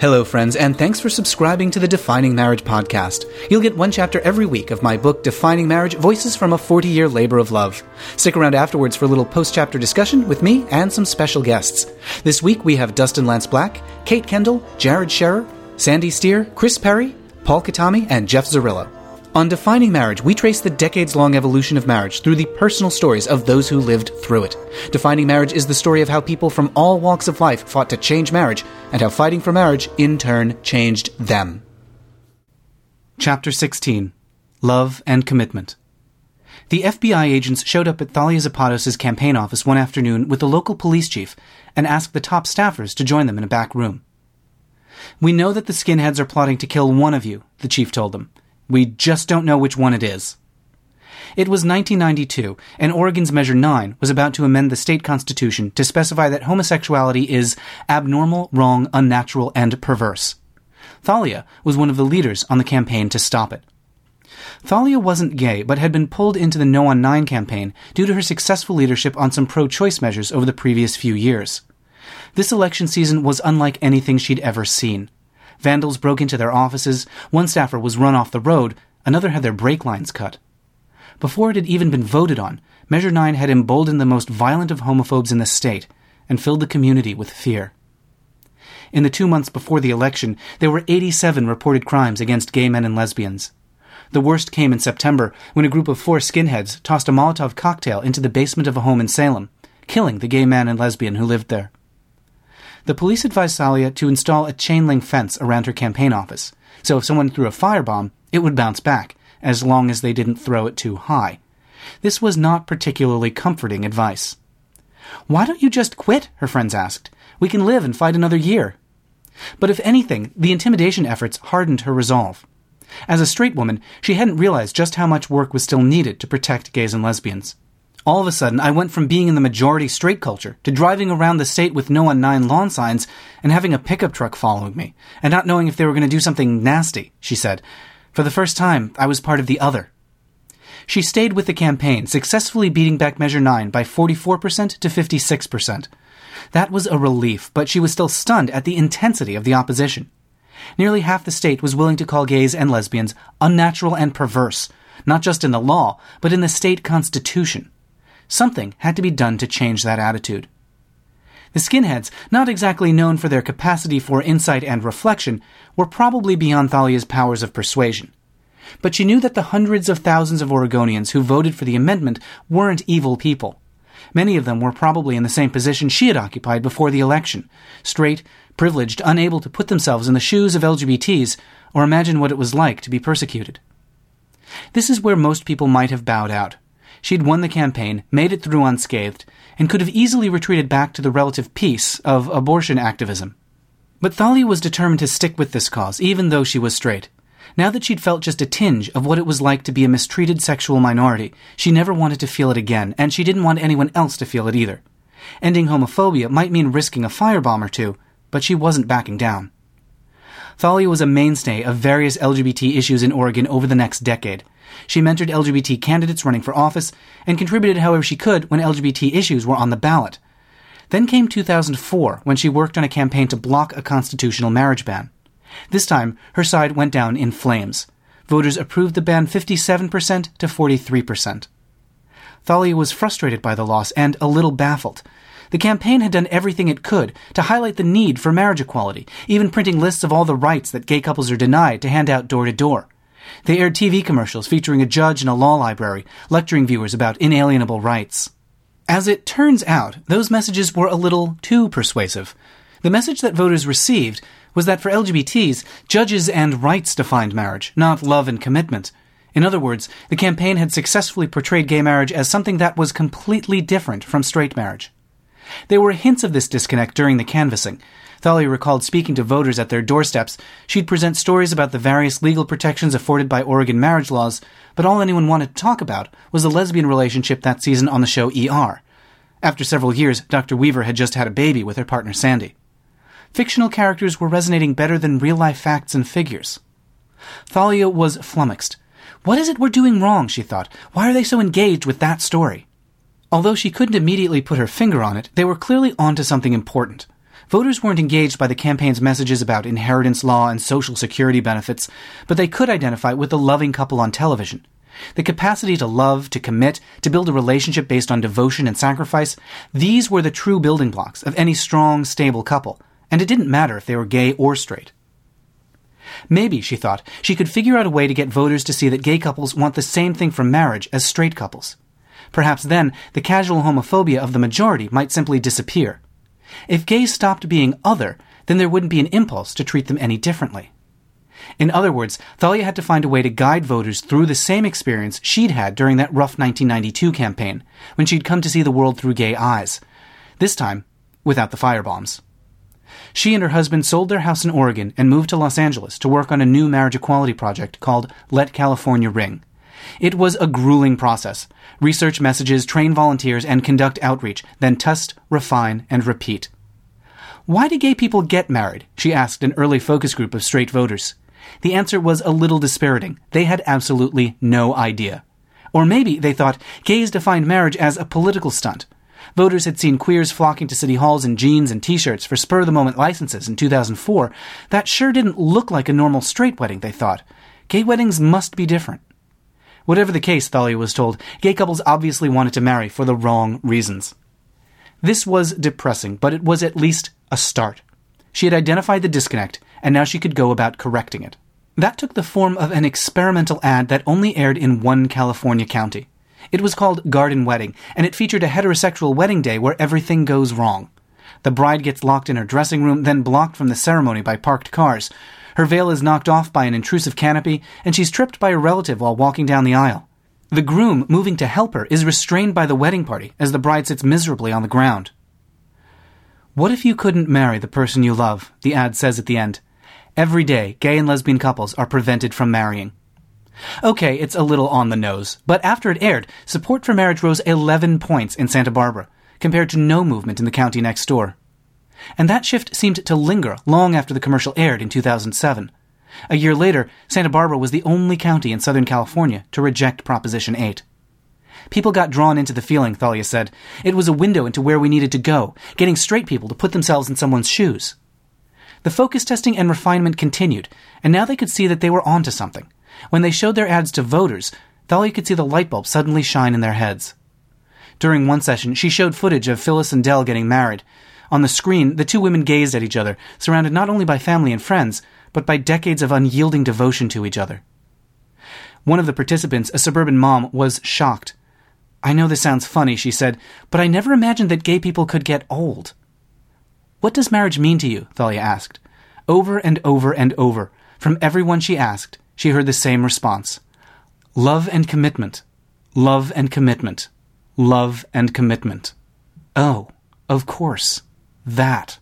Hello, friends, and thanks for subscribing to the Defining Marriage podcast. You'll get one chapter every week of my book, Defining Marriage Voices from a 40 Year Labor of Love. Stick around afterwards for a little post chapter discussion with me and some special guests. This week we have Dustin Lance Black, Kate Kendell, Jared Scherer, Sandy Stier, Kris Perry, Paul Katami, and Jeff Zarrillo. On Defining Marriage, we trace the decades long evolution of marriage through the personal stories of those who lived through it. Defining Marriage is the story of how people from all walks of life fought to change marriage, and how fighting for marriage, in turn, changed them. Chapter 16 Love and Commitment. The FBI agents showed up at Thalia Zepatos' campaign office one afternoon with the local police chief and asked the top staffers to join them in a back room. We know that the skinheads are plotting to kill one of you, the chief told them. We just don't know which one it is. It was 1992, and Oregon's Measure 9 was about to amend the state constitution to specify that homosexuality is abnormal, wrong, unnatural, and perverse. Thalia was one of the leaders on the campaign to stop it. Thalia wasn't gay, but had been pulled into the No on 9 campaign due to her successful leadership on some pro choice measures over the previous few years. This election season was unlike anything she'd ever seen. Vandals broke into their offices, one staffer was run off the road, another had their brake lines cut. Before it had even been voted on, Measure 9 had emboldened the most violent of homophobes in the state and filled the community with fear. In the two months before the election, there were 87 reported crimes against gay men and lesbians. The worst came in September when a group of four skinheads tossed a Molotov cocktail into the basement of a home in Salem, killing the gay man and lesbian who lived there the police advised Thalia to install a chain link fence around her campaign office, so if someone threw a firebomb, it would bounce back, as long as they didn't throw it too high. This was not particularly comforting advice. Why don't you just quit? her friends asked. We can live and fight another year. But if anything, the intimidation efforts hardened her resolve. As a straight woman, she hadn't realized just how much work was still needed to protect gays and lesbians. All of a sudden, I went from being in the majority straight culture to driving around the state with no nine lawn signs and having a pickup truck following me, and not knowing if they were going to do something nasty, she said. For the first time, I was part of the other. She stayed with the campaign, successfully beating back Measure 9 by 44% to 56%. That was a relief, but she was still stunned at the intensity of the opposition. Nearly half the state was willing to call gays and lesbians unnatural and perverse, not just in the law, but in the state constitution. Something had to be done to change that attitude. The skinheads, not exactly known for their capacity for insight and reflection, were probably beyond Thalia's powers of persuasion. But she knew that the hundreds of thousands of Oregonians who voted for the amendment weren't evil people. Many of them were probably in the same position she had occupied before the election straight, privileged, unable to put themselves in the shoes of LGBTs or imagine what it was like to be persecuted. This is where most people might have bowed out. She'd won the campaign, made it through unscathed, and could have easily retreated back to the relative peace of abortion activism. But Thalia was determined to stick with this cause, even though she was straight. Now that she'd felt just a tinge of what it was like to be a mistreated sexual minority, she never wanted to feel it again, and she didn't want anyone else to feel it either. Ending homophobia might mean risking a firebomb or two, but she wasn't backing down. Thalia was a mainstay of various LGBT issues in Oregon over the next decade, she mentored LGBT candidates running for office and contributed however she could when LGBT issues were on the ballot. Then came 2004 when she worked on a campaign to block a constitutional marriage ban. This time, her side went down in flames. Voters approved the ban 57% to 43%. Thalia was frustrated by the loss and a little baffled. The campaign had done everything it could to highlight the need for marriage equality, even printing lists of all the rights that gay couples are denied to hand out door to door. They aired TV commercials featuring a judge in a law library, lecturing viewers about inalienable rights. As it turns out, those messages were a little too persuasive. The message that voters received was that for LGBTs, judges and rights defined marriage, not love and commitment. In other words, the campaign had successfully portrayed gay marriage as something that was completely different from straight marriage. There were hints of this disconnect during the canvassing, Thalia recalled speaking to voters at their doorsteps. She'd present stories about the various legal protections afforded by Oregon marriage laws, but all anyone wanted to talk about was the lesbian relationship that season on the show ER. After several years, Dr. Weaver had just had a baby with her partner Sandy. Fictional characters were resonating better than real life facts and figures. Thalia was flummoxed. What is it we're doing wrong? she thought. Why are they so engaged with that story? Although she couldn't immediately put her finger on it, they were clearly onto something important. Voters weren't engaged by the campaign's messages about inheritance law and social security benefits, but they could identify with the loving couple on television. The capacity to love, to commit, to build a relationship based on devotion and sacrifice, these were the true building blocks of any strong, stable couple, and it didn't matter if they were gay or straight. Maybe, she thought, she could figure out a way to get voters to see that gay couples want the same thing from marriage as straight couples. Perhaps then the casual homophobia of the majority might simply disappear. If gays stopped being other, then there wouldn't be an impulse to treat them any differently. In other words, Thalia had to find a way to guide voters through the same experience she'd had during that rough 1992 campaign, when she'd come to see the world through gay eyes. This time, without the firebombs. She and her husband sold their house in Oregon and moved to Los Angeles to work on a new marriage equality project called Let California Ring. It was a grueling process. Research messages, train volunteers, and conduct outreach, then test, refine, and repeat. Why do gay people get married? She asked an early focus group of straight voters. The answer was a little dispiriting. They had absolutely no idea. Or maybe they thought gays defined marriage as a political stunt. Voters had seen queers flocking to city halls in jeans and t-shirts for spur-of-the-moment licenses in 2004. That sure didn't look like a normal straight wedding, they thought. Gay weddings must be different. Whatever the case, Thalia was told, gay couples obviously wanted to marry for the wrong reasons. This was depressing, but it was at least a start. She had identified the disconnect, and now she could go about correcting it. That took the form of an experimental ad that only aired in one California county. It was called Garden Wedding, and it featured a heterosexual wedding day where everything goes wrong. The bride gets locked in her dressing room, then blocked from the ceremony by parked cars. Her veil is knocked off by an intrusive canopy, and she's tripped by a relative while walking down the aisle. The groom, moving to help her, is restrained by the wedding party as the bride sits miserably on the ground. What if you couldn't marry the person you love? The ad says at the end. Every day, gay and lesbian couples are prevented from marrying. Okay, it's a little on the nose, but after it aired, support for marriage rose 11 points in Santa Barbara, compared to no movement in the county next door. And that shift seemed to linger long after the commercial aired in 2007. A year later, Santa Barbara was the only county in Southern California to reject Proposition 8. People got drawn into the feeling, Thalia said. It was a window into where we needed to go, getting straight people to put themselves in someone's shoes. The focus testing and refinement continued, and now they could see that they were onto something. When they showed their ads to voters, Thalia could see the light bulb suddenly shine in their heads. During one session, she showed footage of Phyllis and Del getting married. On the screen, the two women gazed at each other, surrounded not only by family and friends, but by decades of unyielding devotion to each other. One of the participants, a suburban mom, was shocked. I know this sounds funny, she said, but I never imagined that gay people could get old. What does marriage mean to you? Thalia asked. Over and over and over, from everyone she asked, she heard the same response Love and commitment. Love and commitment. Love and commitment. Oh, of course. That.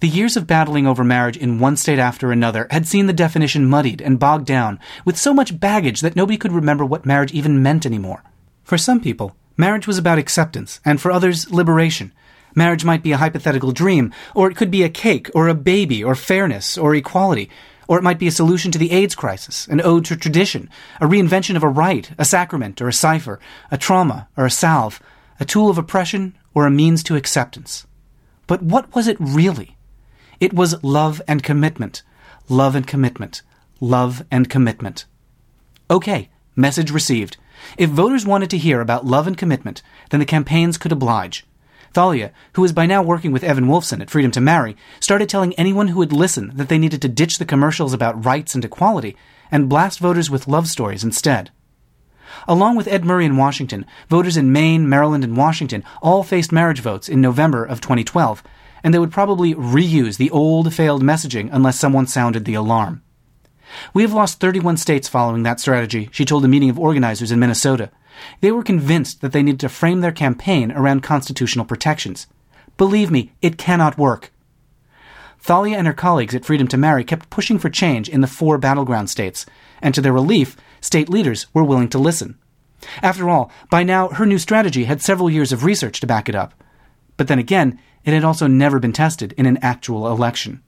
The years of battling over marriage in one state after another had seen the definition muddied and bogged down with so much baggage that nobody could remember what marriage even meant anymore. For some people, marriage was about acceptance, and for others, liberation. Marriage might be a hypothetical dream, or it could be a cake, or a baby, or fairness, or equality, or it might be a solution to the AIDS crisis, an ode to tradition, a reinvention of a rite, a sacrament, or a cipher, a trauma, or a salve, a tool of oppression, or a means to acceptance. But what was it really? It was love and commitment, love and commitment, love and commitment. Okay, message received. If voters wanted to hear about love and commitment, then the campaigns could oblige. Thalia, who was by now working with Evan Wolfson at Freedom to Marry, started telling anyone who would listen that they needed to ditch the commercials about rights and equality and blast voters with love stories instead. Along with Ed Murray in Washington, voters in Maine, Maryland, and Washington all faced marriage votes in November of 2012, and they would probably reuse the old failed messaging unless someone sounded the alarm. We have lost 31 states following that strategy, she told a meeting of organizers in Minnesota. They were convinced that they needed to frame their campaign around constitutional protections. Believe me, it cannot work. Thalia and her colleagues at Freedom to Marry kept pushing for change in the four battleground states, and to their relief, state leaders were willing to listen. After all, by now her new strategy had several years of research to back it up. But then again, it had also never been tested in an actual election.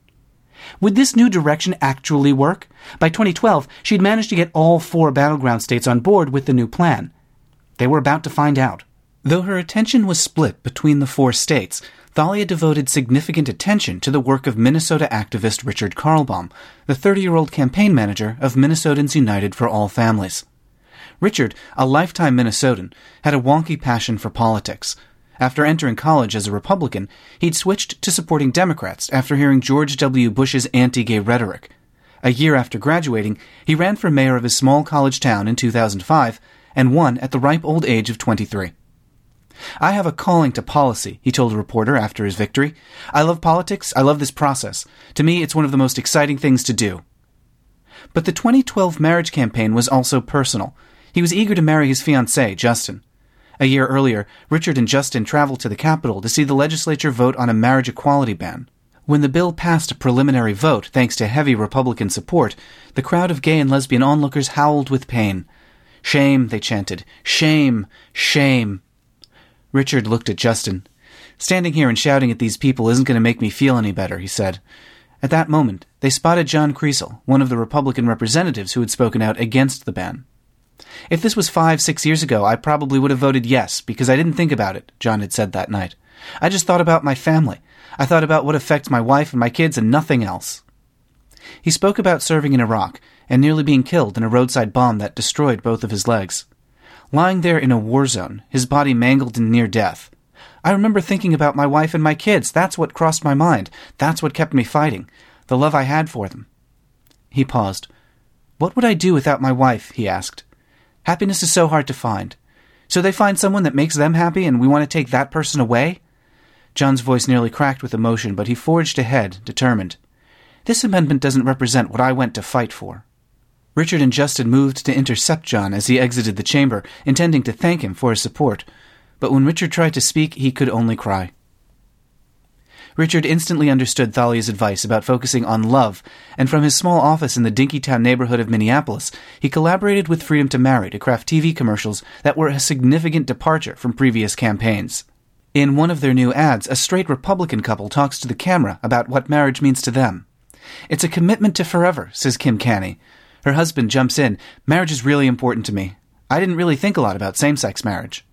Would this new direction actually work? By 2012, she'd managed to get all four battleground states on board with the new plan. They were about to find out. Though her attention was split between the four states, Thalia devoted significant attention to the work of Minnesota activist Richard Carlbom, the 30 year old campaign manager of Minnesotans United for All Families. Richard, a lifetime Minnesotan, had a wonky passion for politics. After entering college as a Republican, he'd switched to supporting Democrats after hearing George W. Bush's anti gay rhetoric. A year after graduating, he ran for mayor of his small college town in 2005 and won at the ripe old age of 23. I have a calling to policy, he told a reporter after his victory. I love politics. I love this process. To me, it's one of the most exciting things to do. But the 2012 marriage campaign was also personal. He was eager to marry his fiancée, Justin. A year earlier, Richard and Justin traveled to the Capitol to see the legislature vote on a marriage equality ban. When the bill passed a preliminary vote, thanks to heavy Republican support, the crowd of gay and lesbian onlookers howled with pain. Shame, they chanted. Shame! Shame! Richard looked at Justin. Standing here and shouting at these people isn't going to make me feel any better, he said. At that moment, they spotted John Kriesel, one of the Republican representatives who had spoken out against the ban. If this was five, six years ago, I probably would have voted yes, because I didn't think about it, John had said that night. I just thought about my family. I thought about what affects my wife and my kids and nothing else. He spoke about serving in Iraq and nearly being killed in a roadside bomb that destroyed both of his legs. Lying there in a war zone, his body mangled and near death. I remember thinking about my wife and my kids. That's what crossed my mind. That's what kept me fighting. The love I had for them. He paused. What would I do without my wife? he asked. Happiness is so hard to find. So they find someone that makes them happy and we want to take that person away? John's voice nearly cracked with emotion, but he forged ahead, determined. This amendment doesn't represent what I went to fight for. Richard and Justin moved to intercept John as he exited the chamber, intending to thank him for his support. But when Richard tried to speak, he could only cry. Richard instantly understood Thalia's advice about focusing on love, and from his small office in the Dinkytown neighborhood of Minneapolis, he collaborated with Freedom to Marry to craft TV commercials that were a significant departure from previous campaigns. In one of their new ads, a straight Republican couple talks to the camera about what marriage means to them. It's a commitment to forever, says Kim Canny. Her husband jumps in. Marriage is really important to me. I didn't really think a lot about same sex marriage.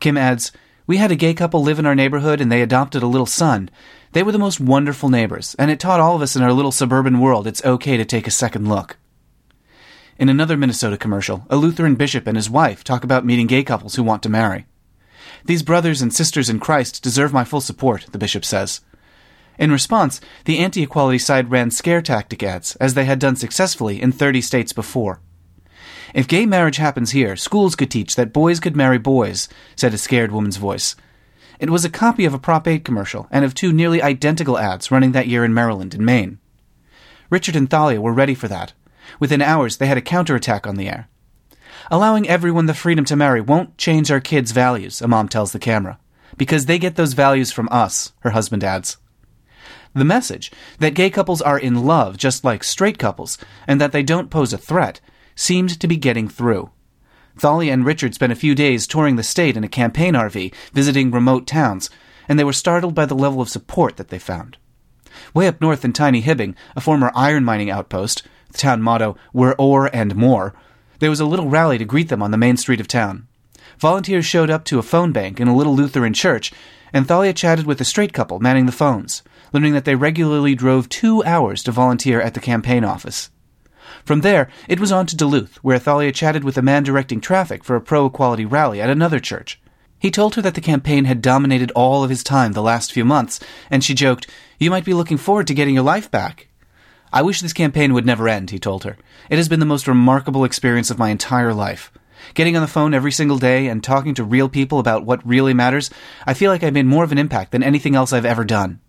Kim adds, We had a gay couple live in our neighborhood and they adopted a little son. They were the most wonderful neighbors, and it taught all of us in our little suburban world it's okay to take a second look. In another Minnesota commercial, a Lutheran bishop and his wife talk about meeting gay couples who want to marry. These brothers and sisters in Christ deserve my full support, the bishop says. In response, the anti equality side ran scare tactic ads, as they had done successfully in 30 states before. If gay marriage happens here, schools could teach that boys could marry boys, said a scared woman's voice. It was a copy of a Prop 8 commercial and of two nearly identical ads running that year in Maryland and Maine. Richard and Thalia were ready for that. Within hours, they had a counterattack on the air. Allowing everyone the freedom to marry won't change our kids' values, a mom tells the camera. Because they get those values from us, her husband adds. The message that gay couples are in love just like straight couples and that they don't pose a threat seemed to be getting through. Thalia and Richard spent a few days touring the state in a campaign RV, visiting remote towns, and they were startled by the level of support that they found. Way up north in tiny Hibbing, a former iron mining outpost, the town motto, We're ore and more, there was a little rally to greet them on the main street of town. Volunteers showed up to a phone bank in a little Lutheran church, and Thalia chatted with a straight couple manning the phones learning that they regularly drove two hours to volunteer at the campaign office. From there, it was on to Duluth, where Thalia chatted with a man directing traffic for a pro equality rally at another church. He told her that the campaign had dominated all of his time the last few months, and she joked, You might be looking forward to getting your life back. I wish this campaign would never end, he told her. It has been the most remarkable experience of my entire life. Getting on the phone every single day and talking to real people about what really matters, I feel like I made more of an impact than anything else I've ever done.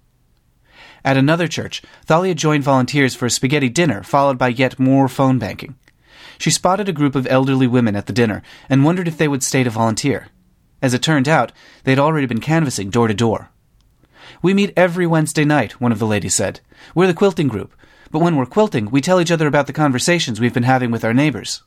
At another church, Thalia joined volunteers for a spaghetti dinner, followed by yet more phone banking. She spotted a group of elderly women at the dinner and wondered if they would stay to volunteer. As it turned out, they had already been canvassing door to door. We meet every Wednesday night, one of the ladies said. We're the quilting group, but when we're quilting, we tell each other about the conversations we've been having with our neighbors.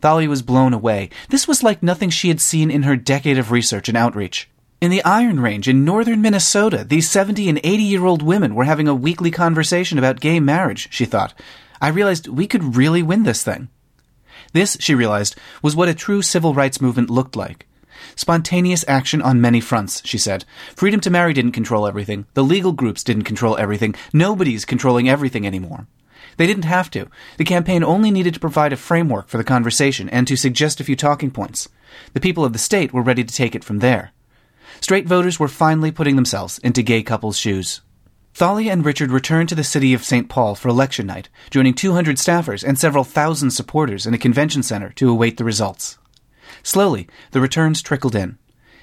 Thalia was blown away. This was like nothing she had seen in her decade of research and outreach. In the Iron Range in northern Minnesota, these 70 and 80 year old women were having a weekly conversation about gay marriage, she thought. I realized we could really win this thing. This, she realized, was what a true civil rights movement looked like. Spontaneous action on many fronts, she said. Freedom to marry didn't control everything. The legal groups didn't control everything. Nobody's controlling everything anymore. They didn't have to. The campaign only needed to provide a framework for the conversation and to suggest a few talking points. The people of the state were ready to take it from there. Straight voters were finally putting themselves into gay couples' shoes. Thalia and Richard returned to the city of St. Paul for election night, joining 200 staffers and several thousand supporters in a convention center to await the results. Slowly, the returns trickled in.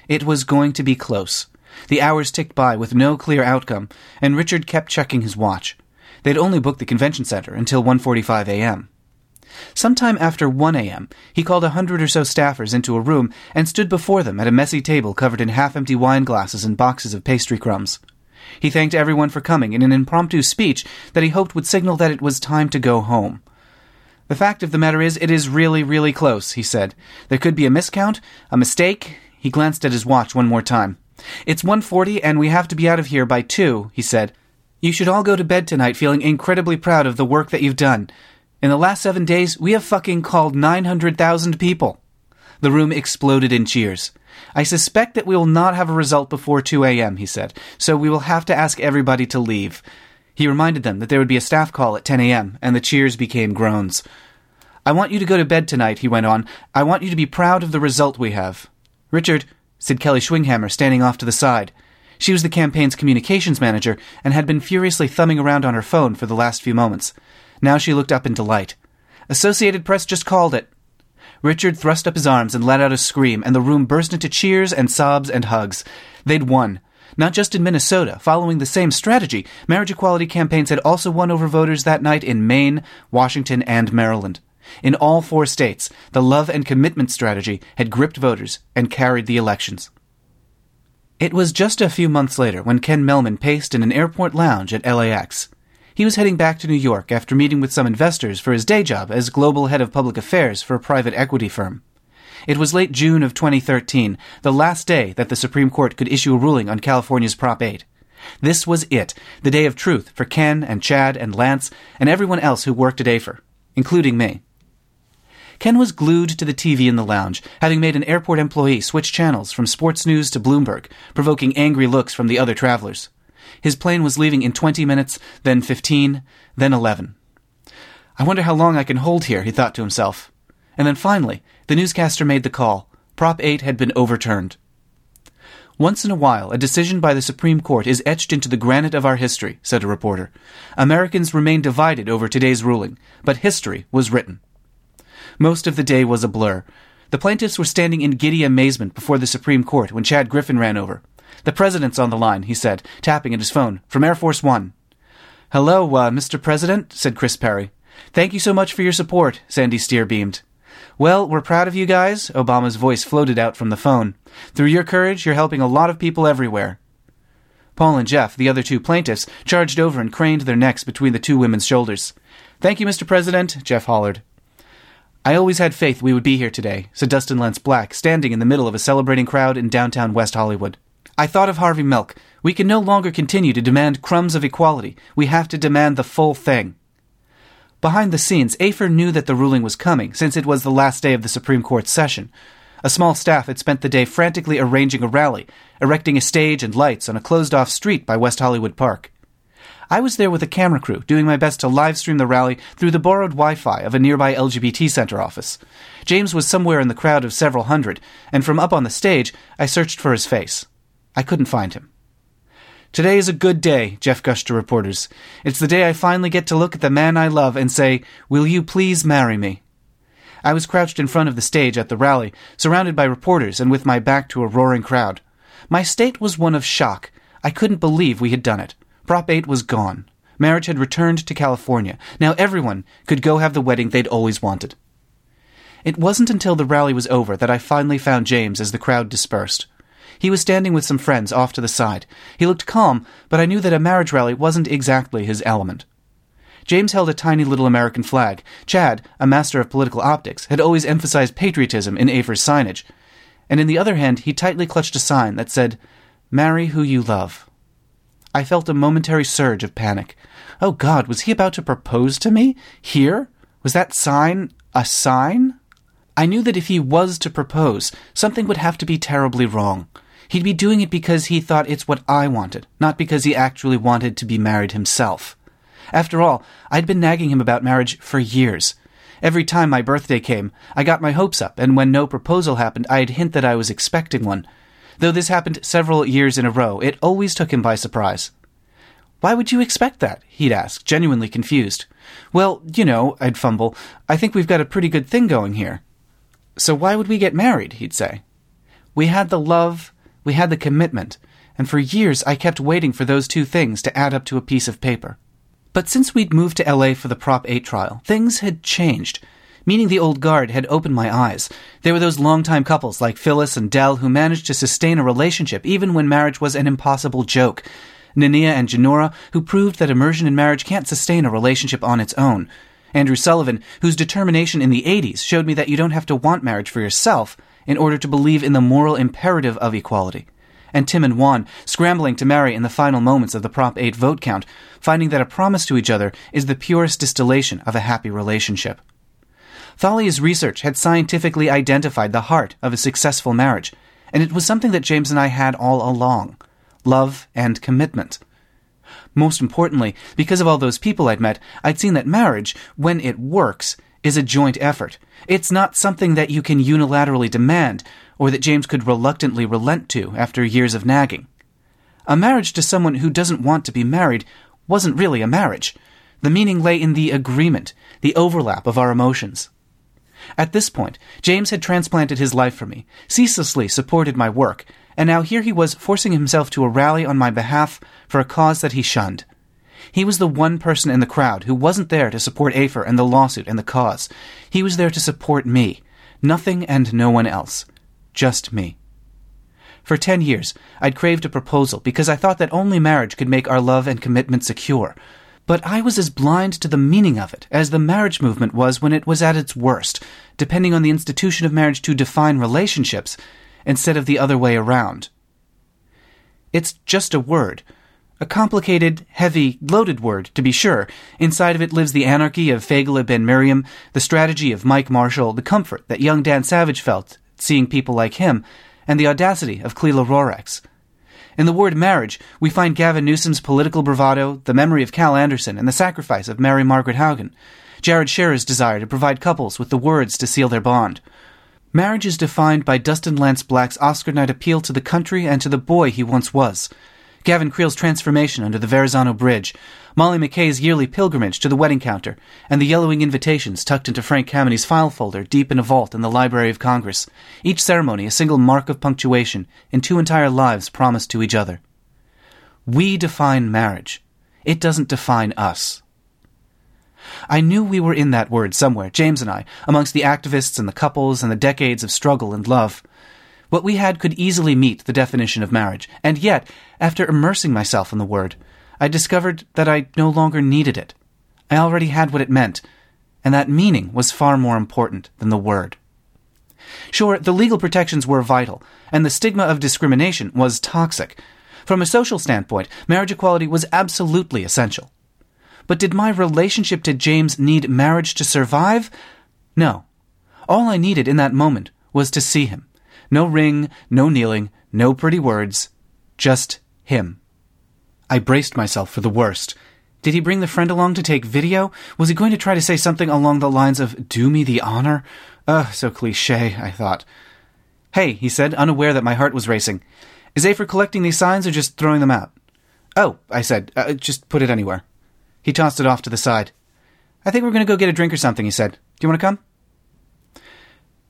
It was going to be close. The hours ticked by with no clear outcome, and Richard kept checking his watch. They'd only booked the convention center until 1:45 a.m. Sometime after 1 a.m., he called a hundred or so staffers into a room and stood before them at a messy table covered in half-empty wine glasses and boxes of pastry crumbs. He thanked everyone for coming in an impromptu speech that he hoped would signal that it was time to go home. The fact of the matter is, it is really, really close, he said. There could be a miscount, a mistake. He glanced at his watch one more time. It's 1.40 and we have to be out of here by 2, he said. You should all go to bed tonight feeling incredibly proud of the work that you've done. In the last seven days, we have fucking called 900,000 people. The room exploded in cheers. I suspect that we will not have a result before 2 a.m., he said, so we will have to ask everybody to leave. He reminded them that there would be a staff call at 10 a.m., and the cheers became groans. I want you to go to bed tonight, he went on. I want you to be proud of the result we have. Richard, said Kelly Schwinghammer, standing off to the side. She was the campaign's communications manager and had been furiously thumbing around on her phone for the last few moments. Now she looked up in delight. Associated Press just called it. Richard thrust up his arms and let out a scream, and the room burst into cheers and sobs and hugs. They'd won. Not just in Minnesota, following the same strategy, marriage equality campaigns had also won over voters that night in Maine, Washington, and Maryland. In all four states, the love and commitment strategy had gripped voters and carried the elections. It was just a few months later when Ken Mehlman paced in an airport lounge at LAX. He was heading back to New York after meeting with some investors for his day job as global head of public affairs for a private equity firm. It was late June of 2013, the last day that the Supreme Court could issue a ruling on California's Prop 8. This was it, the day of truth for Ken and Chad and Lance and everyone else who worked at AFER, including me. Ken was glued to the TV in the lounge, having made an airport employee switch channels from sports news to Bloomberg, provoking angry looks from the other travelers. His plane was leaving in 20 minutes, then 15, then 11. I wonder how long I can hold here, he thought to himself. And then finally, the newscaster made the call. Prop 8 had been overturned. Once in a while, a decision by the Supreme Court is etched into the granite of our history, said a reporter. Americans remain divided over today's ruling, but history was written. Most of the day was a blur. The plaintiffs were standing in giddy amazement before the Supreme Court when Chad Griffin ran over. The president's on the line, he said, tapping at his phone, from Air Force One. Hello, uh, Mr. President, said Kris Perry. Thank you so much for your support, Sandy Stier beamed. Well, we're proud of you guys, Obama's voice floated out from the phone. Through your courage, you're helping a lot of people everywhere. Paul and Jeff, the other two plaintiffs, charged over and craned their necks between the two women's shoulders. Thank you, Mr. President, Jeff hollered. I always had faith we would be here today, said Dustin Lance Black, standing in the middle of a celebrating crowd in downtown West Hollywood. I thought of Harvey Milk. We can no longer continue to demand crumbs of equality. We have to demand the full thing. Behind the scenes, AFER knew that the ruling was coming, since it was the last day of the Supreme Court session. A small staff had spent the day frantically arranging a rally, erecting a stage and lights on a closed off street by West Hollywood Park. I was there with a camera crew, doing my best to live stream the rally through the borrowed Wi Fi of a nearby LGBT center office. James was somewhere in the crowd of several hundred, and from up on the stage, I searched for his face. I couldn't find him. Today is a good day, Jeff gushed to reporters. It's the day I finally get to look at the man I love and say, Will you please marry me? I was crouched in front of the stage at the rally, surrounded by reporters and with my back to a roaring crowd. My state was one of shock. I couldn't believe we had done it. Prop 8 was gone. Marriage had returned to California. Now everyone could go have the wedding they'd always wanted. It wasn't until the rally was over that I finally found James as the crowd dispersed. He was standing with some friends off to the side. He looked calm, but I knew that a marriage rally wasn't exactly his element. James held a tiny little American flag. Chad, a master of political optics, had always emphasized patriotism in AFER's signage. And in the other hand, he tightly clutched a sign that said, Marry who you love. I felt a momentary surge of panic. Oh God, was he about to propose to me? Here? Was that sign a sign? I knew that if he was to propose, something would have to be terribly wrong. He'd be doing it because he thought it's what I wanted, not because he actually wanted to be married himself. After all, I'd been nagging him about marriage for years. Every time my birthday came, I got my hopes up, and when no proposal happened, I'd hint that I was expecting one. Though this happened several years in a row, it always took him by surprise. Why would you expect that? he'd ask, genuinely confused. Well, you know, I'd fumble, I think we've got a pretty good thing going here. So why would we get married? he'd say. We had the love, we had the commitment, and for years I kept waiting for those two things to add up to a piece of paper. But since we'd moved to LA for the Prop 8 trial, things had changed. Meeting the old guard had opened my eyes. There were those longtime couples like Phyllis and Del who managed to sustain a relationship even when marriage was an impossible joke. Nania and Janora, who proved that immersion in marriage can't sustain a relationship on its own. Andrew Sullivan, whose determination in the 80s showed me that you don't have to want marriage for yourself in order to believe in the moral imperative of equality and Tim and Juan scrambling to marry in the final moments of the Prop 8 vote count, finding that a promise to each other is the purest distillation of a happy relationship. Thalia's research had scientifically identified the heart of a successful marriage, and it was something that James and I had all along love and commitment. Most importantly, because of all those people I'd met, I'd seen that marriage, when it works, is a joint effort. It's not something that you can unilaterally demand, or that James could reluctantly relent to after years of nagging. A marriage to someone who doesn't want to be married wasn't really a marriage. The meaning lay in the agreement, the overlap of our emotions. At this point, James had transplanted his life for me, ceaselessly supported my work, and now here he was forcing himself to a rally on my behalf for a cause that he shunned. He was the one person in the crowd who wasn't there to support Afer and the lawsuit and the cause. He was there to support me. Nothing and no one else just me. For ten years, I'd craved a proposal because I thought that only marriage could make our love and commitment secure. But I was as blind to the meaning of it as the marriage movement was when it was at its worst, depending on the institution of marriage to define relationships instead of the other way around. It's just a word. A complicated, heavy, loaded word, to be sure. Inside of it lives the anarchy of Faygele ben Miriam, the strategy of Mike Marshall, the comfort that young Dan Savage felt seeing people like him, and the audacity of Clela Rorex. In the word marriage, we find Gavin Newsom's political bravado, the memory of Cal Anderson, and the sacrifice of Mary Margaret Haugen. Jared Sherr's desire to provide couples with the words to seal their bond. Marriage is defined by Dustin Lance Black's Oscar night appeal to the country and to the boy he once was. Gavin Creel's transformation under the Verrazano Bridge, Molly McKay's yearly pilgrimage to the wedding counter, and the yellowing invitations tucked into Frank Kameny's file folder deep in a vault in the Library of Congress, each ceremony a single mark of punctuation in two entire lives promised to each other. We define marriage. It doesn't define us. I knew we were in that word somewhere, James and I, amongst the activists and the couples and the decades of struggle and love. What we had could easily meet the definition of marriage, and yet, after immersing myself in the word, I discovered that I no longer needed it. I already had what it meant, and that meaning was far more important than the word. Sure, the legal protections were vital, and the stigma of discrimination was toxic. From a social standpoint, marriage equality was absolutely essential. But did my relationship to James need marriage to survive? No. All I needed in that moment was to see him, no ring, no kneeling, no pretty words, just him. I braced myself for the worst. Did he bring the friend along to take video? Was he going to try to say something along the lines of, do me the honor? Ugh, so cliche, I thought. Hey, he said, unaware that my heart was racing. Is Afer collecting these signs or just throwing them out? Oh, I said, uh, just put it anywhere. He tossed it off to the side. I think we're going to go get a drink or something, he said. Do you want to come?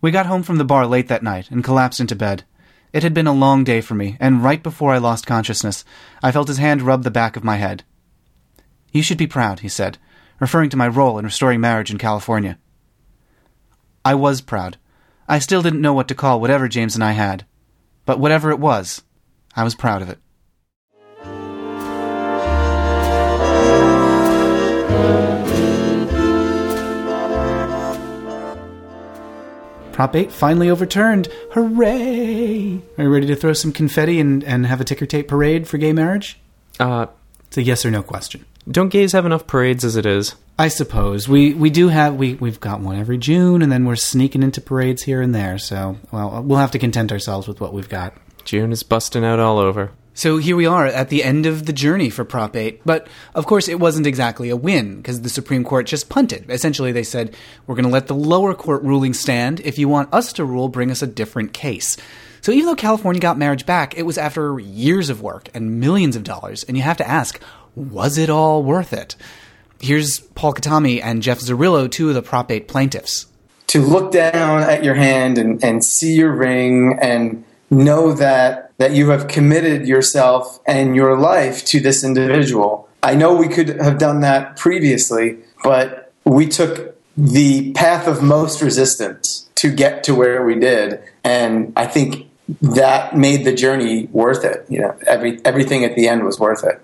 We got home from the bar late that night and collapsed into bed. It had been a long day for me, and right before I lost consciousness, I felt his hand rub the back of my head. You should be proud, he said, referring to my role in restoring marriage in California. I was proud. I still didn't know what to call whatever James and I had. But whatever it was, I was proud of it. Prop 8 finally overturned. Hooray! Are you ready to throw some confetti and, and have a ticker tape parade for gay marriage? Uh, it's a yes or no question. Don't gays have enough parades as it is? I suppose we we do have we we've got one every June, and then we're sneaking into parades here and there. So well, we'll have to content ourselves with what we've got. June is busting out all over. So here we are at the end of the journey for Prop 8. But of course, it wasn't exactly a win because the Supreme Court just punted. Essentially, they said, we're going to let the lower court ruling stand. If you want us to rule, bring us a different case. So even though California got marriage back, it was after years of work and millions of dollars. And you have to ask, was it all worth it? Here's Paul Katami and Jeff Zarrillo, two of the Prop 8 plaintiffs. To look down at your hand and, and see your ring and know that that you have committed yourself and your life to this individual. I know we could have done that previously, but we took the path of most resistance to get to where we did, and I think that made the journey worth it. You know, every everything at the end was worth it.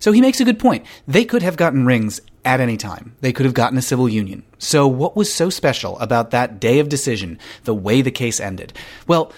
So he makes a good point. They could have gotten rings at any time. They could have gotten a civil union. So what was so special about that day of decision, the way the case ended? Well,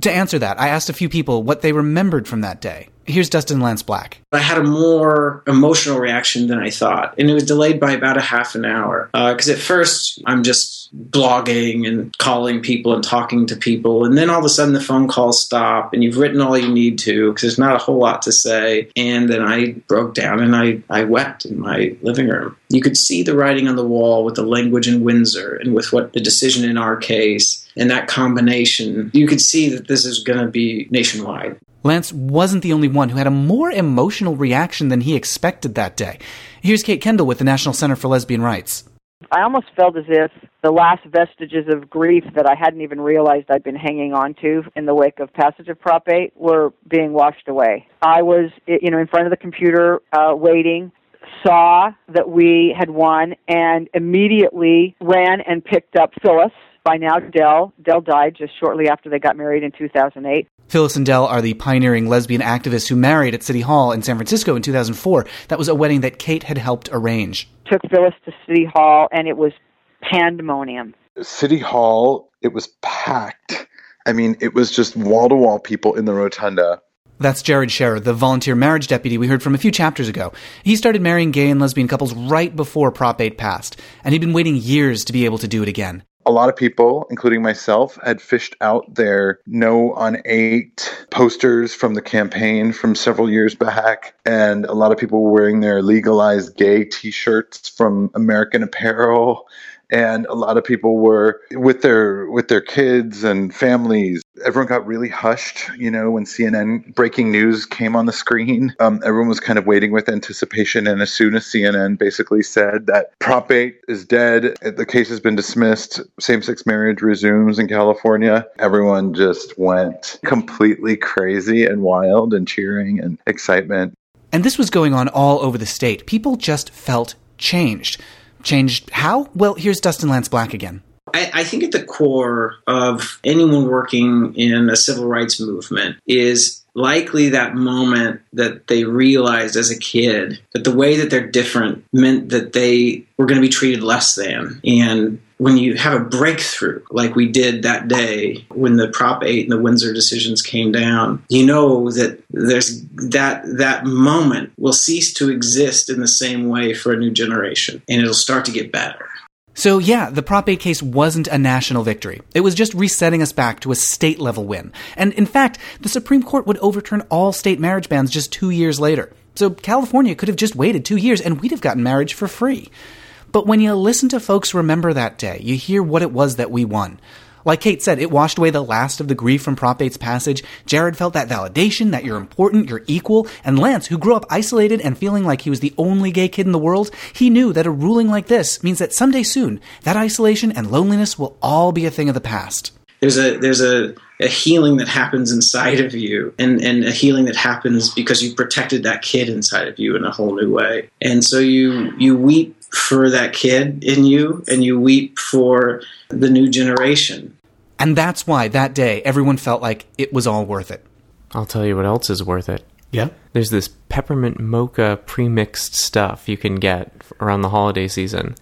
to answer that, I asked a few people what they remembered from that day. Here's Dustin Lance Black. I had a more emotional reaction than I thought, and it was delayed by about a half an hour. Because uh, at first, I'm just blogging and calling people and talking to people, and then all of a sudden the phone calls stop, and you've written all you need to because there's not a whole lot to say. And then I broke down and I, I wept in my living room. You could see the writing on the wall with the language in Windsor and with what the decision in our case and that combination. You could see that this is going to be nationwide. Lance wasn't the only one who had a more emotional reaction than he expected that day. Here's Kate Kendell with the National Center for Lesbian Rights. I almost felt as if the last vestiges of grief that I hadn't even realized I'd been hanging on to in the wake of passage of Prop 8 were being washed away. I was, you know, in front of the computer uh, waiting, saw that we had won, and immediately ran and picked up Phyllis, by now Del. Del died just shortly after they got married in 2008. Phyllis and Del are the pioneering lesbian activists who married at City Hall in San Francisco in 2004. That was a wedding that Kate had helped arrange. Took Phyllis to City Hall, and it was pandemonium. City Hall, it was packed. I mean, it was just wall to wall people in the rotunda. That's Jared Scherer, the volunteer marriage deputy we heard from a few chapters ago. He started marrying gay and lesbian couples right before Prop 8 passed, and he'd been waiting years to be able to do it again a lot of people, including myself, had fished out their no on eight posters from the campaign from several years back. And a lot of people were wearing their legalized gay t shirts from American Apparel and a lot of people were with their with their kids and families. Everyone got really hushed you know when cnn breaking news came on the screen. Um, everyone was kind of waiting with anticipation. And as soon as cnn basically said that prop 8 is dead the case has been dismissed same-sex marriage resumes in california everyone just went completely crazy and wild and cheering and excitement. And this was going on all over the state. People just felt changed Changed how? Well, here's Dustin Lance Black again. I, I, think at the core of anyone working in a civil rights movement is likely that moment that they realized as a kid that the way that they're different meant that they were going to be treated less than. And when you have a breakthrough like we did that day when the Prop 8 and the Windsor decisions came down, you know that there's that that moment will cease to exist in the same way for a new generation and it'll start to get better. So, yeah, the Prop 8 case wasn't a national victory. It was just resetting us back to a state level win. And in fact, the Supreme Court would overturn all state marriage bans just two years later. So, California could have just waited two years and we'd have gotten marriage for free. But when you listen to folks remember that day, you hear what it was that we won. Like Kate said, it washed away the last of the grief from Prop 8's passage. Jared felt that validation that you're important, you're equal, and Lance, who grew up isolated and feeling like he was the only gay kid in the world, he knew that a ruling like this means that someday soon, that isolation and loneliness will all be a thing of the past. There's a there's a, a healing that happens inside of you and, and a healing that happens because you protected that kid inside of you in a whole new way. And so you you weep for that kid in you and you weep for the new generation. And that's why that day everyone felt like it was all worth it. I'll tell you what else is worth it. Yeah. There's this peppermint mocha premixed stuff you can get around the holiday season.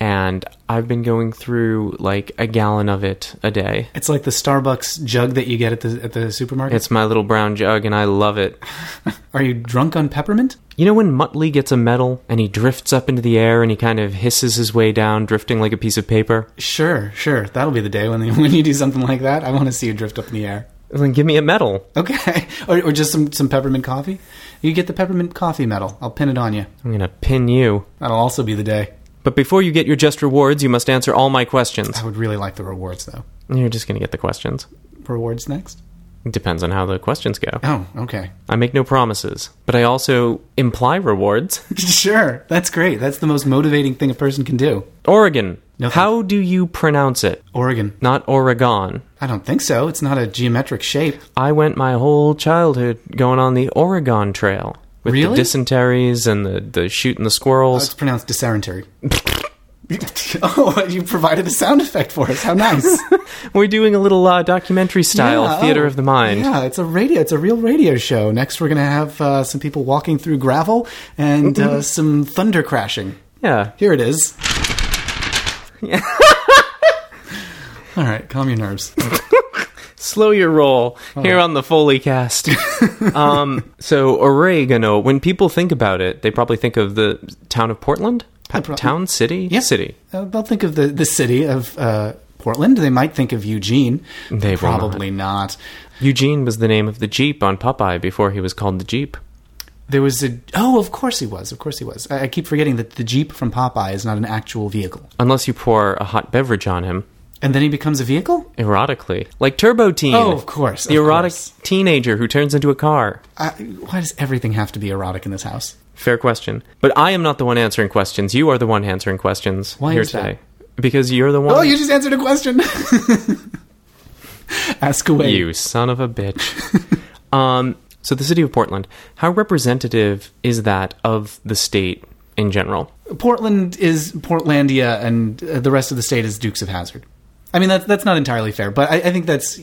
And I've been going through like a gallon of it a day. It's like the Starbucks jug that you get at the at the supermarket. It's my little brown jug, and I love it. Are you drunk on peppermint? You know when Muttley gets a medal and he drifts up into the air and he kind of hisses his way down, drifting like a piece of paper? Sure, sure. That'll be the day when when you do something like that. I want to see you drift up in the air. Then give me a medal. Okay, or, or just some some peppermint coffee. You get the peppermint coffee medal. I'll pin it on you. I'm gonna pin you. That'll also be the day. But before you get your just rewards, you must answer all my questions. I would really like the rewards though. You're just gonna get the questions. Rewards next. It depends on how the questions go. Oh, okay. I make no promises, but I also imply rewards. sure, that's great. That's the most motivating thing a person can do. Oregon. How do you pronounce it? Oregon. Not Oregon. I don't think so. It's not a geometric shape. I went my whole childhood going on the Oregon Trail with Really? the dysenteries and the, the shooting the Oh, squirrels. it's pronounced dysentery. oh, you provided a sound effect for us. How nice. We're doing a little uh, documentary style Yeah, theater oh, of the mind. Yeah, it's a radio. It's a real radio show. Next, we're going to have uh, some people walking through gravel and uh, some thunder crashing. Yeah. Here it is. Yeah. All right, calm your nerves. Slow your roll Oh. here on the Foley cast. um, so, oregano, when people think about it, they probably think of the town of Portland? Pa- town, city? Yeah. City. Uh, they'll think of the, the city of uh, Portland. They might think of Eugene. They will Probably not. Eugene was the name of the Jeep on Popeye before he was called the Jeep. There was a. Oh, of course he was. Of course he was. I, I keep forgetting that the Jeep from Popeye is not an actual vehicle. Unless you pour a hot beverage on him, And then he becomes a vehicle? erotically. Like Turbo Teen. Oh, of course. The of erotic course. teenager who turns into a car. I, why does everything have to be erotic in this house? Fair question. But I am not the one answering questions. You are the one answering questions Why here is that? today. Because you're the one. Oh, you just answered a question. Ask away. You son of a bitch. um, so the city of Portland, how representative is that of the state in general? Portland is Portlandia, and uh, the rest of the state is Dukes of Hazzard. I mean, that's that's not entirely fair, but I, I think that's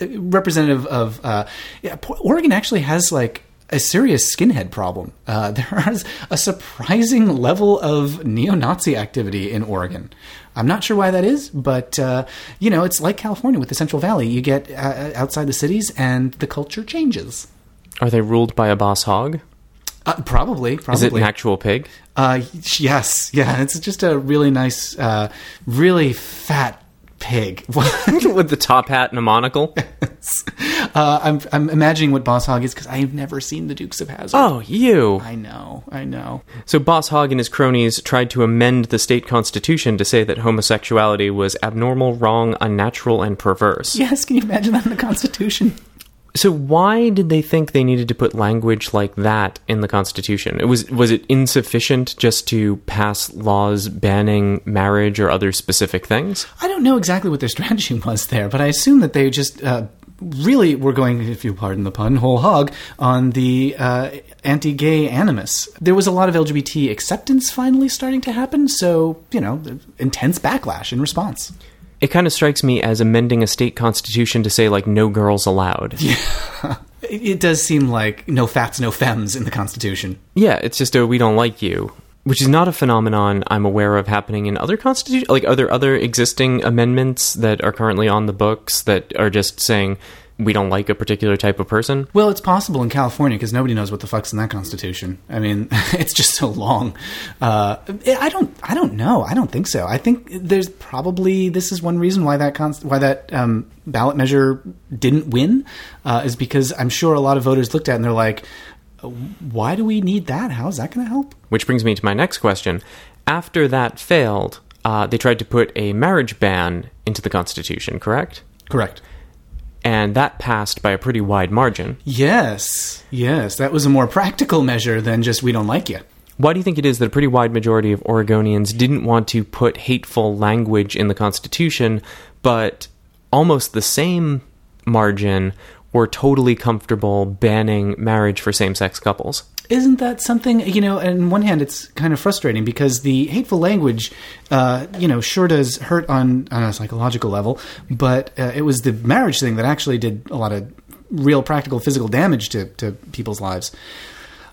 representative of. Uh, yeah, Oregon actually has like a serious skinhead problem. Uh, there is a surprising level of neo-Nazi activity in Oregon. I'm not sure why that is, but uh, you know, it's like California with the Central Valley. You get uh, outside the cities, and the culture changes. Are they ruled by a boss hog? Uh, probably, probably. Is it an actual pig? Uh, yes, yeah. It's just a really nice, uh, really fat pig. With the top hat and a monocle? uh, I'm I'm imagining what Boss Hogg is because I've never seen the Dukes of Hazzard. Oh, you. I know, I know. So Boss Hogg and his cronies tried to amend the state constitution to say that homosexuality was abnormal, wrong, unnatural, and perverse. Yes, can you imagine that in the Constitution? So why did they think they needed to put language like that in the Constitution? It was was it insufficient just to pass laws banning marriage or other specific things? I don't know exactly what their strategy was there, but I assume that they just uh, really were going, if you pardon the pun, whole hog on the uh, anti-gay animus. There was a lot of LGBT acceptance finally starting to happen, so you know, intense backlash in response. It kind of strikes me as amending a state constitution to say like no girls allowed. It, it does seem like no fats, no femmes in the Constitution. Yeah, it's just a we don't like you, which is not a phenomenon I'm aware of happening in other constitution like are there other existing amendments that are currently on the books that are just saying we don't like a particular type of person. Well, it's possible in California because nobody knows what the fuck's in that constitution. I mean, it's just so long. Uh, I don't. I don't know. I don't think so. I think there's probably this is one reason why that const- why that um, ballot measure didn't win uh, is because I'm sure a lot of voters looked at it and they're like, why do we need that? How is that going to help? Which brings me to my next question. After that failed, uh, they tried to put a marriage ban into the Constitution, correct? Correct. And that passed by a pretty wide margin. Yes. Yes. That was a more practical measure than just we don't like you. Why do you think it is that a pretty wide majority of Oregonians didn't want to put hateful language in the Constitution, but almost the same margin were totally comfortable banning marriage for same sex couples? Isn't that something, you know, on one hand, it's kind of frustrating because the hateful language, uh, you know, sure does hurt on, on a psychological level, but uh, it was the marriage thing that actually did a lot of real practical physical damage to, to people's lives.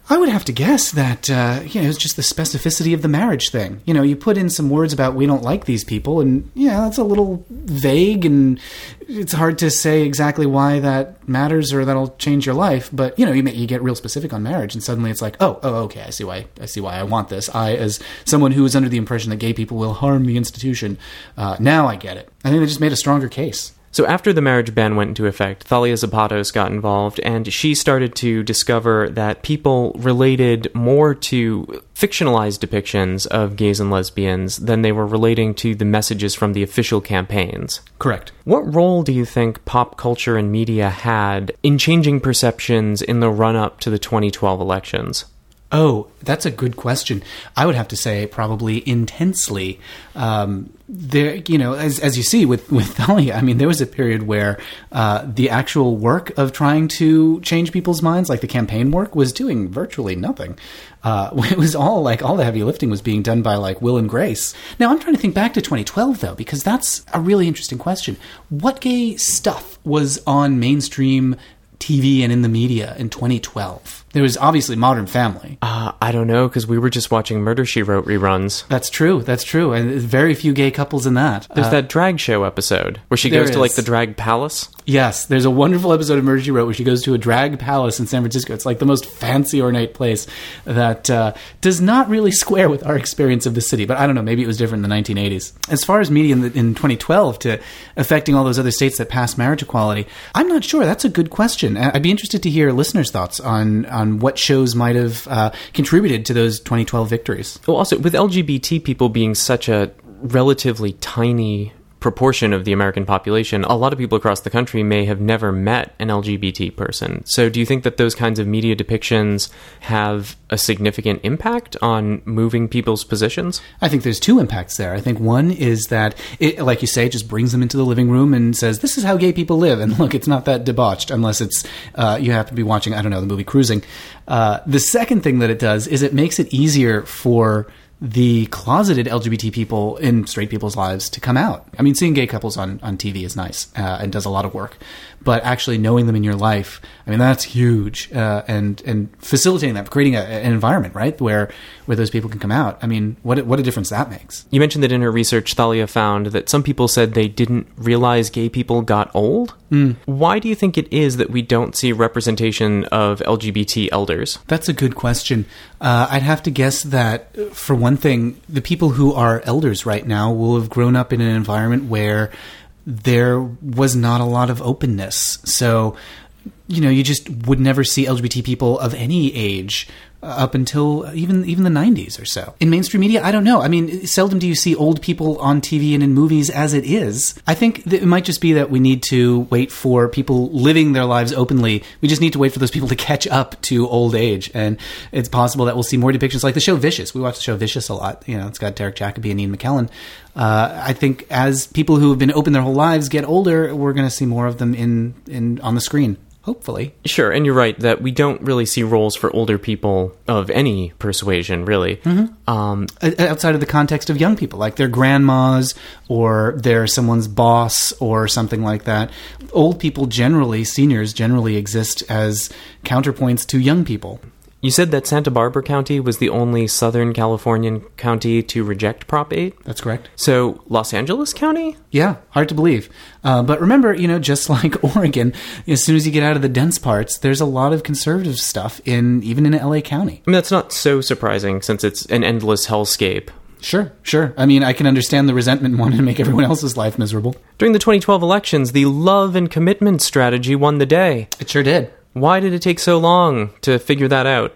I would have to guess that uh, you know it's just the specificity of the marriage thing. You know, you put in some words about we don't like these people, and yeah, that's a little vague, and it's hard to say exactly why that matters or that'll change your life. But you know, you, may, you get real specific on marriage, and suddenly it's like, oh, oh, okay, I see why I see why I want this. I, as someone who is under the impression that gay people will harm the institution, uh, now I get it. I think they just made a stronger case. So after the marriage ban went into effect, Thalia Zepatos got involved, and she started to discover that people related more to fictionalized depictions of gays and lesbians than they were relating to the messages from the official campaigns. Correct. What role do you think pop culture and media had in changing perceptions in the run up to the 2012 elections? Oh, that's a good question. I would have to say probably intensely. Um, there, you know, as as you see with with Thalia, I mean, there was a period where uh, the actual work of trying to change people's minds, like the campaign work, was doing virtually nothing. Uh, it was all like all the heavy lifting was being done by like Will and Grace. Now I'm trying to think back to 2012 though, because that's a really interesting question. What gay stuff was on mainstream TV and in the media in 2012? There was obviously Modern Family. Uh, I don't know, because we were just watching Murder She Wrote reruns. That's true. That's true. And there's very few gay couples in that. There's Uh, that drag show episode where she goes to like the drag palace. Yes, there's a wonderful episode of Murder She Wrote where she goes to a drag palace in San Francisco. It's like the most fancy, ornate place that uh, does not really square with our experience of the city. But I don't know, maybe it was different in the 1980s. As far as media in, the, in 2012 to affecting all those other states that passed marriage equality, I'm not sure. That's a good question. I'd be interested to hear listeners' thoughts on on what shows might have uh, contributed to those 2012 victories. Well, also with LGBT people being such a relatively tiny proportion of the American population, a lot of people across the country may have never met an LGBT person. So, do you think that those kinds of media depictions have a significant impact on moving people's positions? I think there's two impacts there. I think one is that it, like you say, just brings them into the living room and says, "This is how gay people live." And look, it's not that debauched unless it's uh, you have to be watching, I don't know, the movie Cruising. Uh, the second thing that it does is it makes it easier for the closeted LGBT people in straight people's lives to come out. I mean, seeing gay couples on, on TV is nice uh, and does a lot of work, but actually knowing them in your life, I mean, that's huge. Uh, and and facilitating that, creating a, an environment, right, where where those people can come out. I mean, what a, what a difference that makes. You mentioned that in her research, Thalia found that some people said they didn't realize gay people got old. Why do you think it is that we don't see representation of LGBT elders? That's a good question. Uh, I'd have to guess that, for one thing, the people who are elders right now will have grown up in an environment where there was not a lot of openness. So, you know, you just would never see LGBT people of any age up until even even the 90s or so. In mainstream media, I don't know. I mean, seldom do you see old people on TV and in movies as it is. I think it might just be that we need to wait for people living their lives openly. We just need to wait for those people to catch up to old age. And it's possible that we'll see more depictions like the show Vicious. We watch the show Vicious a lot. You know, it's got Derek Jacobi and Ian McKellen. Uh, I think as people who have been open their whole lives get older, we're going to see more of them in, in on the screen. Hopefully. Sure, and you're right that we don't really see roles for older people of any persuasion, really. Um, outside of the context of young people, like their grandmas or they're someone's boss or something like that. Old people generally, seniors generally exist as counterpoints to young people. You said that Santa Barbara County was the only Southern Californian county to reject Prop 8. That's correct. So, Los Angeles County? Yeah, hard to believe. Uh, but remember, you know, just like Oregon, as soon as you get out of the dense parts, there's a lot of conservative stuff in even in LA County. I mean, that's not so surprising since it's an endless hellscape. Sure, sure. I mean, I can understand the resentment and wanting to make everyone else's life miserable. During the 2012 elections, the love and commitment strategy won the day. It sure did. Why did it take so long to figure that out?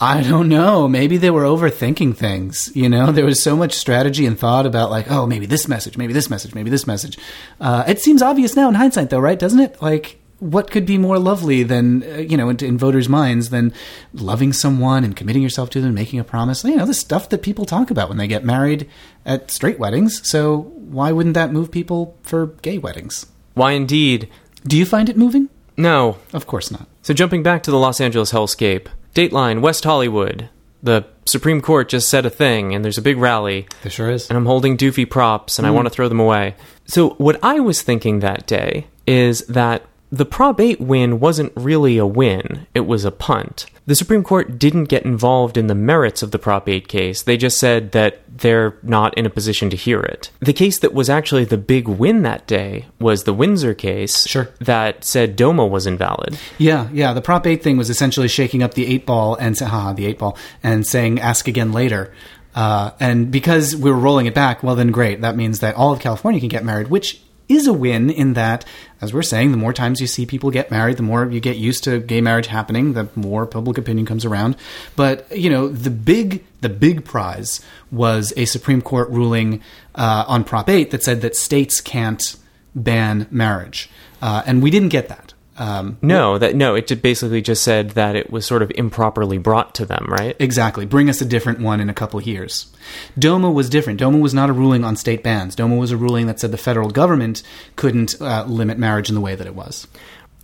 I don't know. Maybe they were overthinking things. You know, there was so much strategy and thought about like, oh, maybe this message, maybe this message, maybe this message. Uh, it seems obvious now in hindsight, though, right? Doesn't it? Like, what could be more lovely than uh, you know in, in voters' minds than loving someone and committing yourself to them, and making a promise? You know, the stuff that people talk about when they get married at straight weddings. So why wouldn't that move people for gay weddings? Why, indeed. Do you find it moving? No. Of course not. So, jumping back to the Los Angeles hellscape, Dateline, West Hollywood. The Supreme Court just said a thing, and there's a big rally, There sure is. and I'm holding doofy props, and I hmm. want to throw them away. So, what I was thinking that day is that the Prop 8 win wasn't really a win, it was a punt. The Supreme Court didn't get involved in the merits of the Prop 8 case, they just said that they're not in a position to hear it. The case that was actually the big win that day was the Windsor case Sure. that said DOMA was invalid. Yeah, yeah. The Prop 8 thing was essentially shaking up the eight ball and haha, the eight ball, and saying ask again later. Uh, and because we were rolling it back, well, then great. That means that all of California can get married, which is a win in that, as we're saying, the more times you see people get married, the more you get used to gay marriage happening, the more public opinion comes around. But, you know, the big, the big prize was a Supreme Court ruling uh, on Prop 8 that said that states can't ban marriage. Uh, and we didn't get that. Um, No, that no, it basically just said that it was sort of improperly brought to them, right? Exactly. Bring us a different one in a couple of years. DOMA was different. DOMA was not a ruling on state bans. DOMA was a ruling that said the federal government couldn't uh, limit marriage in the way that it was.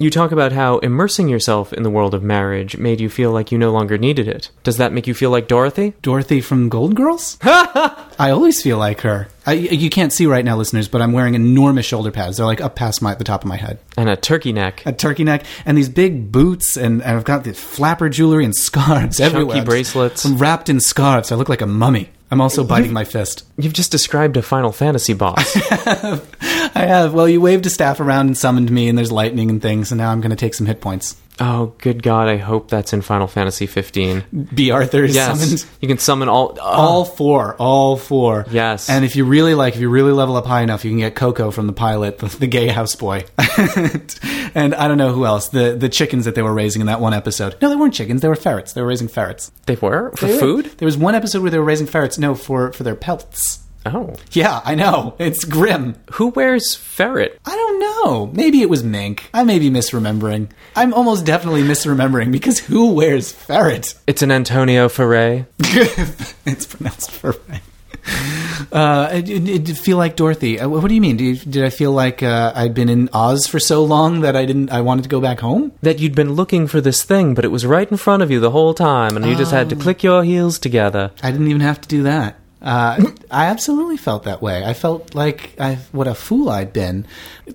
You talk about how immersing yourself in the world of marriage made you feel like you no longer needed it. Does that make you feel like Dorothy? Dorothy from Golden Girls? I always feel like her. I, you can't see right now, listeners, but I'm wearing enormous shoulder pads. They're like up past my the top of my head. And a turkey neck. A turkey neck and these big boots, and, and I've got the flapper jewelry and scarves everywhere. bracelets. I'm wrapped in scarves. I look like a mummy. I'm also biting my fist. You've just described a Final Fantasy boss. I have. Well, you waved a staff around and summoned me, and there's lightning and things, and now I'm going to take some hit points. oh, good God, I hope that's in Final Fantasy 15. Bea Arthur is Yes. summoned. You can summon all. Uh. All four, all four. Yes. And if you really like, if you really level up high enough, you can get Coco from the pilot, the, the gay houseboy. and I don't know who else. The the chickens that they were raising in that one episode. No, they weren't chickens. They were ferrets. They were raising ferrets. they were? For They were. food? There was one episode where they were raising ferrets. No, for for their pelts. Oh. Yeah, I know. It's grim. Who wears ferret? I don't know. Maybe it was mink. I may be misremembering. I'm almost definitely misremembering because who wears ferret? It's an Antonio Ferre. it's pronounced ferret. Uh, I did, did feel like Dorothy. Uh, what do you mean? Did, did I feel like uh, I'd been in Oz for so long that I didn't? I wanted to go back home. That you'd been looking for this thing, but it was right in front of you the whole time, and you just had to click your heels together. I didn't even have to do that. Uh, I absolutely felt that way. I felt like I, what a fool I'd been.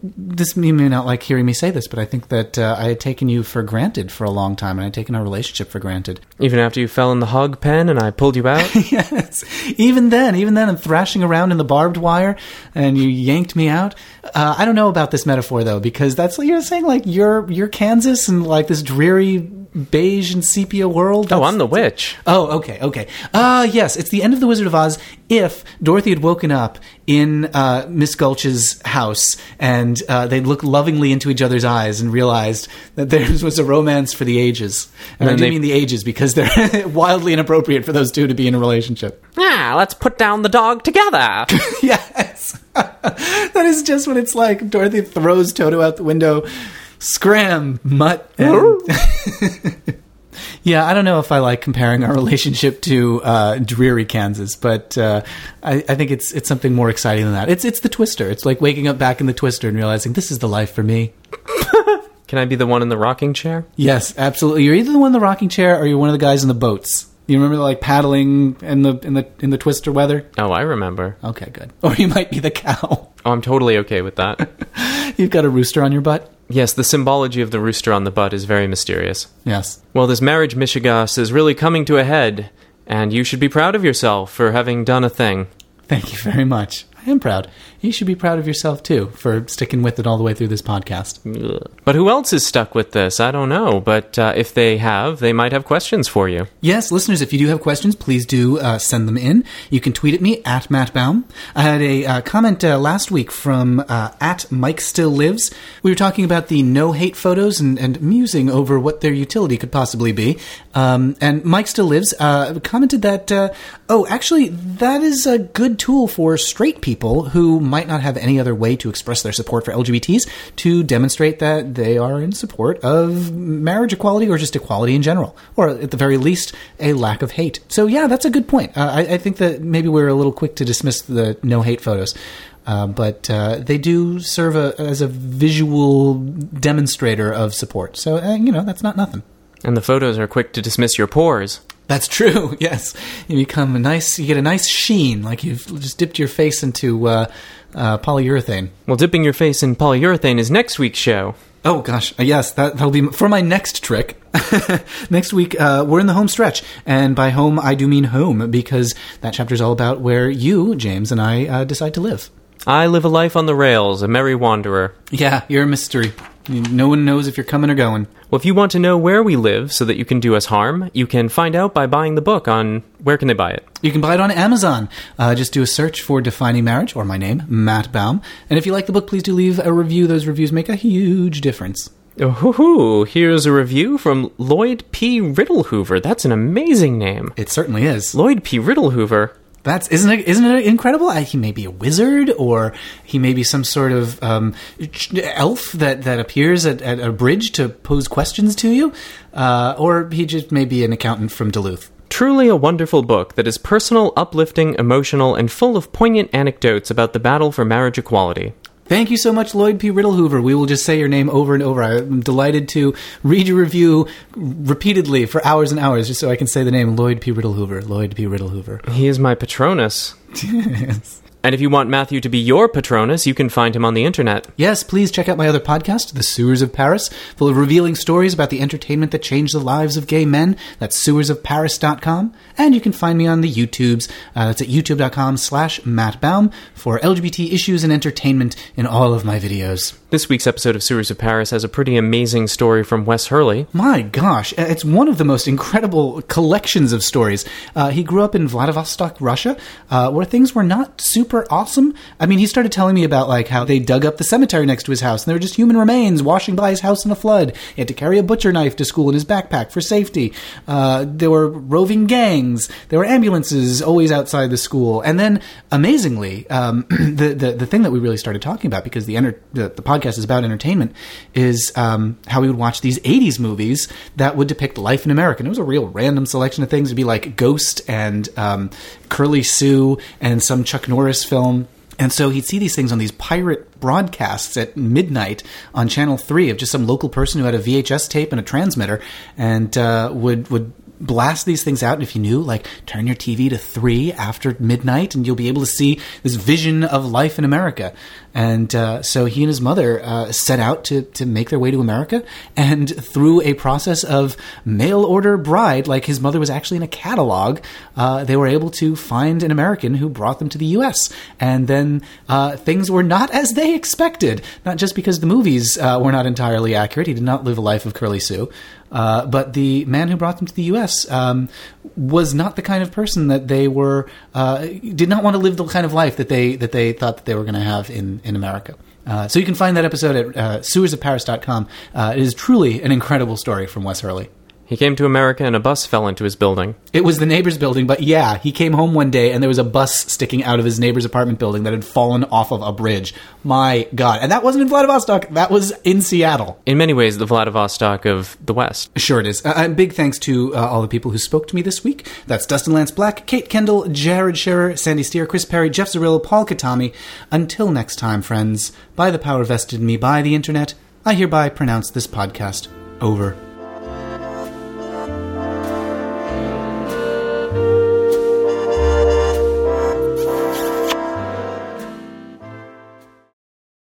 This you may not like hearing me say this, but I think that uh, I had taken you for granted for a long time, and I'd taken our relationship for granted. Even after you fell in the hog pen and I pulled you out? yes. Even then, even then, I'm thrashing around in the barbed wire, and you yanked me out. Uh, I don't know about this metaphor though, because that's you're saying like you're you're Kansas and like this dreary beige and sepia world. oh, I'm the witch. Oh, okay, okay. Ah, yes, it's the end of the Wizard of Oz. If Dorothy had woken up in uh, Miss Gulch's house and uh, they'd look lovingly into each other's eyes and realized that theirs was a romance for the ages, and I do they- mean the ages because they're wildly inappropriate for those two to be in a relationship. Yeah, let's put down the dog together. yes, that is just what it's like. Dorothy throws Toto out the window. Scram, mutt. and- yeah, I don't know if I like comparing our relationship to uh, dreary Kansas, but uh, I, I think it's it's something more exciting than that. It's it's the Twister. It's like waking up back in the Twister and realizing this is the life for me. Can I be the one in the rocking chair? Yes, absolutely. You're either the one in the rocking chair or you're one of the guys in the boats. You remember like paddling in the in the in the Twister weather? Oh, I remember. Okay, good. Or you might be the cow. Oh, I'm totally okay with that. You've got a rooster on your butt. Yes, the symbology of the rooster on the butt is very mysterious. Yes. Well, this marriage, mishegas, is really coming to a head, and you should be proud of yourself for having done a thing. Thank you very much. I am proud. You should be proud of yourself too for sticking with it all the way through this podcast. But who else is stuck with this? I don't know. But uh, if they have, they might have questions for you. Yes, listeners, if you do have questions, please do uh, send them in. You can tweet at me at Matt Baum. I had a uh, comment uh, last week from uh, at Mike Still Lives. We were talking about the no hate photos and, and musing over what their utility could possibly be. Um, and Mike Still Lives uh, commented that, uh, oh, actually, that is a good tool for straight people who might not have any other way to express their support for LGBTs to demonstrate that they are in support of marriage equality or just equality in general, or at the very least, a lack of hate. So, yeah, that's a good point. Uh, I, I think that maybe we're a little quick to dismiss the no hate photos. Uh, but uh, they do serve a, as a visual demonstrator of support. So, uh, you know, that's not nothing. And the photos are quick to dismiss your pores. That's true. Yes, you become a nice. You get a nice sheen, like you've just dipped your face into uh, uh, polyurethane. Well, dipping your face in polyurethane is next week's show. Oh gosh, uh, yes, that that'll be for my next trick. next week, uh, we're in the home stretch, and by home I do mean home because that chapter is all about where you, James, and I uh, decide to live. I live a life on the rails, a merry wanderer. Yeah, you're a mystery. No one knows if you're coming or going. Well, if you want to know where we live so that you can do us harm, you can find out by buying the book on where can they buy it? You can buy it on Amazon. Uh, just do a search for Defining Marriage or my name, Matt Baum. And if you like the book, please do leave a review. Those reviews make a huge difference. Oh, hoo, hoo. here's a review from Lloyd P. Riddlehoover. That's an amazing name. It certainly is. Lloyd P. Riddlehoover. That's isn't it? Isn't it incredible? Uh, he may be a wizard, or he may be some sort of um, elf that, that appears at, at a bridge to pose questions to you, uh, or he just may be an accountant from Duluth. Truly a wonderful book that is personal, uplifting, emotional, and full of poignant anecdotes about the battle for marriage equality. Thank you so much, Lloyd P. Riddlehoover. We will just say your name over and over. I'm delighted to read your review repeatedly for hours and hours just so I can say the name Lloyd P. Riddlehoover. Lloyd P. Riddlehoover. He is my patronus. yes. And if you want Matthew to be your patronus, you can find him on the internet. Yes, please check out my other podcast, The Sewers of Paris, full of revealing stories about the entertainment that changed the lives of gay men. That's sewersofparis.com. And you can find me on the YouTubes. Uh, that's at youtube.com slash Matt Baum for LGBT issues and entertainment in all of my videos. This week's episode of Sewers of Paris has a pretty amazing story from Wes Hurley. My gosh, uh, it's one of the most incredible collections of stories. Uh, he grew up in Vladivostok, Russia, uh, where things were not super awesome. I mean, he started telling me about like how they dug up the cemetery next to his house, and there were just human remains washing by his house in a flood. He had to carry a butcher knife to school in his backpack for safety. Uh, there were roving gangs. There were ambulances always outside the school, and then amazingly, um, the, the the thing that we really started talking about because the enter- the, the podcast is about entertainment is um, how we would watch these 80s movies that would depict life in America. And it was a real random selection of things. It'd be like Ghost and um, Curly Sue and some Chuck Norris film. And so he'd see these things on these pirate broadcasts at midnight on Channel 3 of just some local person who had a VHS tape and a transmitter and uh, would, would blast these things out. And if you knew, like, turn your TV to 3 after midnight and you'll be able to see this vision of life in America. And uh, so he and his mother uh, set out to, to make their way to America. And through a process of mail order bride, like his mother was actually in a catalog, uh, they were able to find an American who brought them to the U.S. And then uh, things were not as they expected. Not just because the movies uh, were not entirely accurate. He did not live a life of Curly Sue. Uh, but the man who brought them to the U.S. Um, was not the kind of person that they were uh, did not want to live the kind of life that they that they thought that they were going to have in in America. Uh, so you can find that episode at uh, sewersofparis.com. Uh, it is truly an incredible story from Wes Hurley. He came to America and a bus fell into his building. It was the neighbor's building, but yeah, he came home one day and there was a bus sticking out of his neighbor's apartment building that had fallen off of a bridge. My God. And that wasn't in Vladivostok, that was in Seattle. In many ways, the Vladivostok of the West. Sure it is. Uh, and big thanks to uh, all the people who spoke to me this week. That's Dustin Lance Black, Kate Kendell, Jared Scherer, Sandy Stier, Kris Perry, Jeff Zarrillo, Paul Katami. Until next time, friends, by the power vested in me by the internet, I hereby pronounce this podcast over.